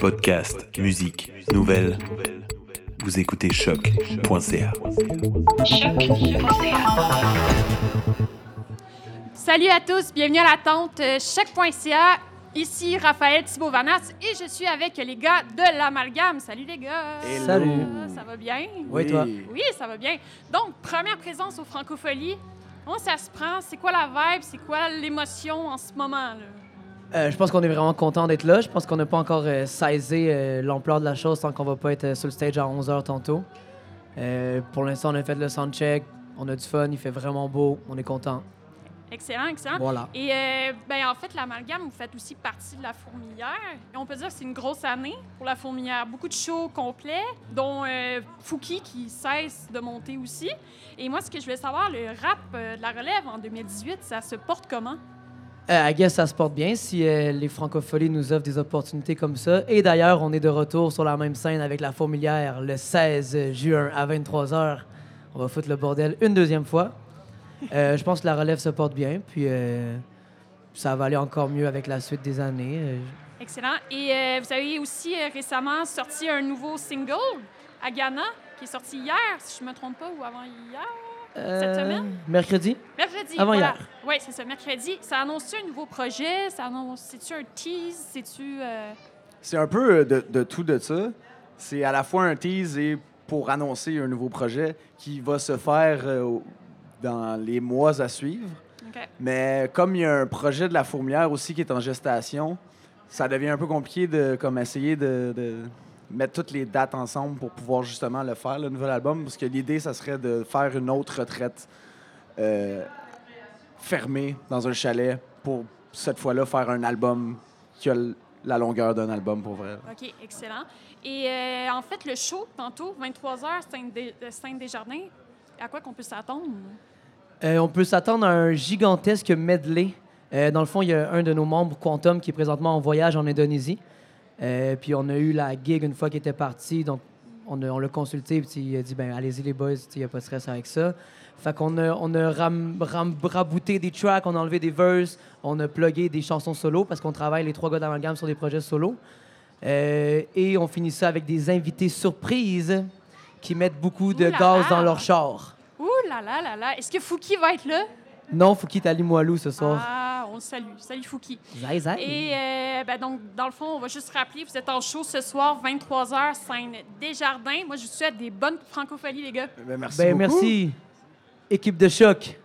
Podcast, musique, nouvelles. Vous écoutez choc.ca. Salut à tous, bienvenue à la tente euh, choc.ca. Ici Raphaël Thibault Vanas et je suis avec les gars de l'Amalgame. Salut les gars. Hello. Salut. Ça va bien? Oui, toi? Oui, ça va bien. Donc, première présence au Francophonie. Comment ça se prend? C'est quoi la vibe? C'est quoi l'émotion en ce moment? Là? Euh, je pense qu'on est vraiment content d'être là. Je pense qu'on n'a pas encore euh, saisi euh, l'ampleur de la chose tant qu'on va pas être sur le stage à 11h tantôt. Pour l'instant, on a fait le soundcheck. On a du fun. Il fait vraiment beau. On est content. Excellent, excellent. Voilà. Et ben, en fait, l'amalgame, vous faites aussi partie de la fourmilière. Et on peut dire que c'est une grosse année pour la fourmilière. Beaucoup de shows complets, dont Fouki qui cesse de monter aussi. Et moi, ce que je voulais savoir, le rap de la relève en 2018, ça se porte comment? Euh, I guess ça se porte bien si euh, les francopholies nous offrent des opportunités comme ça. Et d'ailleurs, on est de retour sur la même scène avec la Fourmilière le 16 juin à 23h. On va foutre le bordel une deuxième fois. Euh, je pense que la relève se porte bien. Puis euh, ça va aller encore mieux avec la suite des années. Excellent. Et vous avez aussi récemment sorti un nouveau single, Agana, qui est sorti hier, si je ne me trompe pas, ou avant hier? Cette semaine? Mercredi? Mercredi. Avant voilà. hier. Oui, c'est ça, mercredi. Ça annonce-tu un nouveau projet? Ça annonce... C'est-tu un tease? C'est-tu... euh, C'est un peu euh, de, de tout de ça. C'est à la fois un tease et pour annoncer un nouveau projet qui va se faire euh, dans les mois à suivre. Mais comme il y a un projet de la fourmière aussi qui est en gestation, ça devient un peu compliqué de comme essayer de, de mettre toutes les dates ensemble pour pouvoir justement le faire, le nouvel album. Parce que l'idée, ça serait de faire une autre retraite euh, fermée dans un chalet pour cette fois-là faire un album qui a la longueur d'un album pour vrai. OK, excellent. Et euh, en fait, le show, tantôt, 23h, Sainte-Desjardins, à quoi qu'on peut s'attendre? Euh, on peut s'attendre à un gigantesque medley. Euh, dans le fond, il y a un de nos membres, Quantum, qui est présentement en voyage en Indonésie. Euh, puis on a eu la gig une fois qu'il était parti, donc on, a- on l'a consulté, puis il a dit ben allez-y les boys, il n'y a pas de stress avec ça. Fait qu'on a, on a ram- ram- rabouté des tracks, on a enlevé des verses, on a plugué des chansons solo parce qu'on travaille les trois gars d'amalgame sur des projets solo. Euh, et on finit ça avec des invités surprises qui mettent beaucoup de gaz dans leur char. Ouh là là là là! Est-ce que Fouki va être là? Non, faut quitter à Limoilou ce soir. Ah, on le salue. Salut Fouki. Zai, zai. Et euh, ben donc, dans le fond, on va juste rappeler, vous êtes en show ce soir, 23h, scène Desjardins. Moi, je vous souhaite des bonnes francopholies, les gars. Ben, merci Ben beaucoup. merci. Équipe de choc.